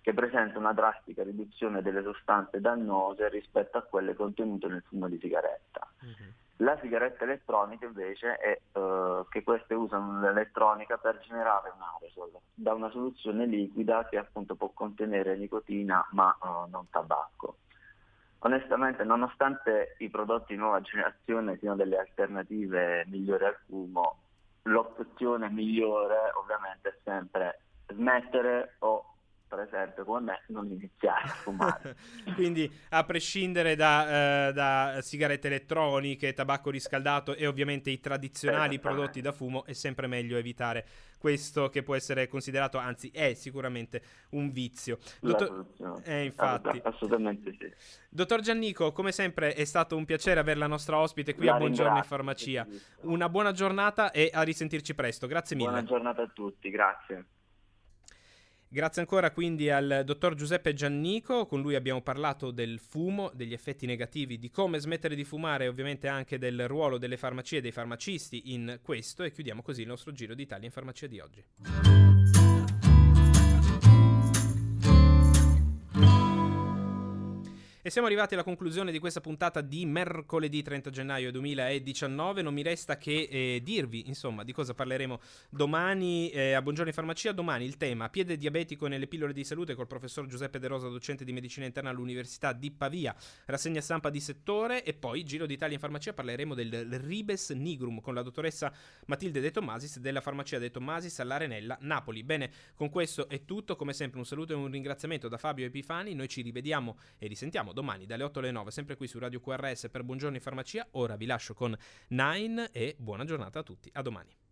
che presenta una drastica riduzione delle sostanze dannose rispetto a quelle contenute nel fumo di sigaretta. Mm-hmm. La sigaretta elettronica invece è uh, che queste usano l'elettronica per generare un aerosol da una soluzione liquida che appunto può contenere nicotina ma uh, non tabacco. Onestamente, nonostante i prodotti di nuova generazione siano delle alternative migliori al fumo, l'opzione migliore ovviamente è sempre smettere o per esempio, come me, non iniziare a fumare.
Quindi, a prescindere da, eh, da, sigarette elettroniche, tabacco riscaldato e ovviamente i tradizionali prodotti da fumo, è sempre meglio evitare questo che può essere considerato, anzi è sicuramente un vizio.
Dottor... Eh, infatti. Assolutamente sì.
Dottor Giannico, come sempre è stato un piacere avere la nostra ospite qui
la
a Buongiorno in Farmacia. Una buona giornata e a risentirci presto. Grazie mille.
Buona giornata a tutti, grazie.
Grazie ancora quindi al dottor Giuseppe Giannico, con lui abbiamo parlato del fumo, degli effetti negativi, di come smettere di fumare e ovviamente anche del ruolo delle farmacie e dei farmacisti in questo e chiudiamo così il nostro giro d'Italia in farmacia di oggi. E siamo arrivati alla conclusione di questa puntata di mercoledì 30 gennaio 2019. Non mi resta che eh, dirvi, insomma, di cosa parleremo domani eh, a Buongiorno in Farmacia. Domani il tema piede diabetico nelle pillole di salute col professor Giuseppe De Rosa, docente di medicina interna all'Università di Pavia. Rassegna stampa di settore e poi Giro d'Italia in Farmacia parleremo del Ribes Nigrum con la dottoressa Matilde De Tomasis della farmacia De Tomasis all'Arenella Napoli. Bene, con questo è tutto. Come sempre un saluto e un ringraziamento da Fabio Epifani. Noi ci rivediamo e risentiamo domani dalle 8 alle 9, sempre qui su Radio QRS per Buongiorno in Farmacia. Ora vi lascio con Nine e buona giornata a tutti. A domani.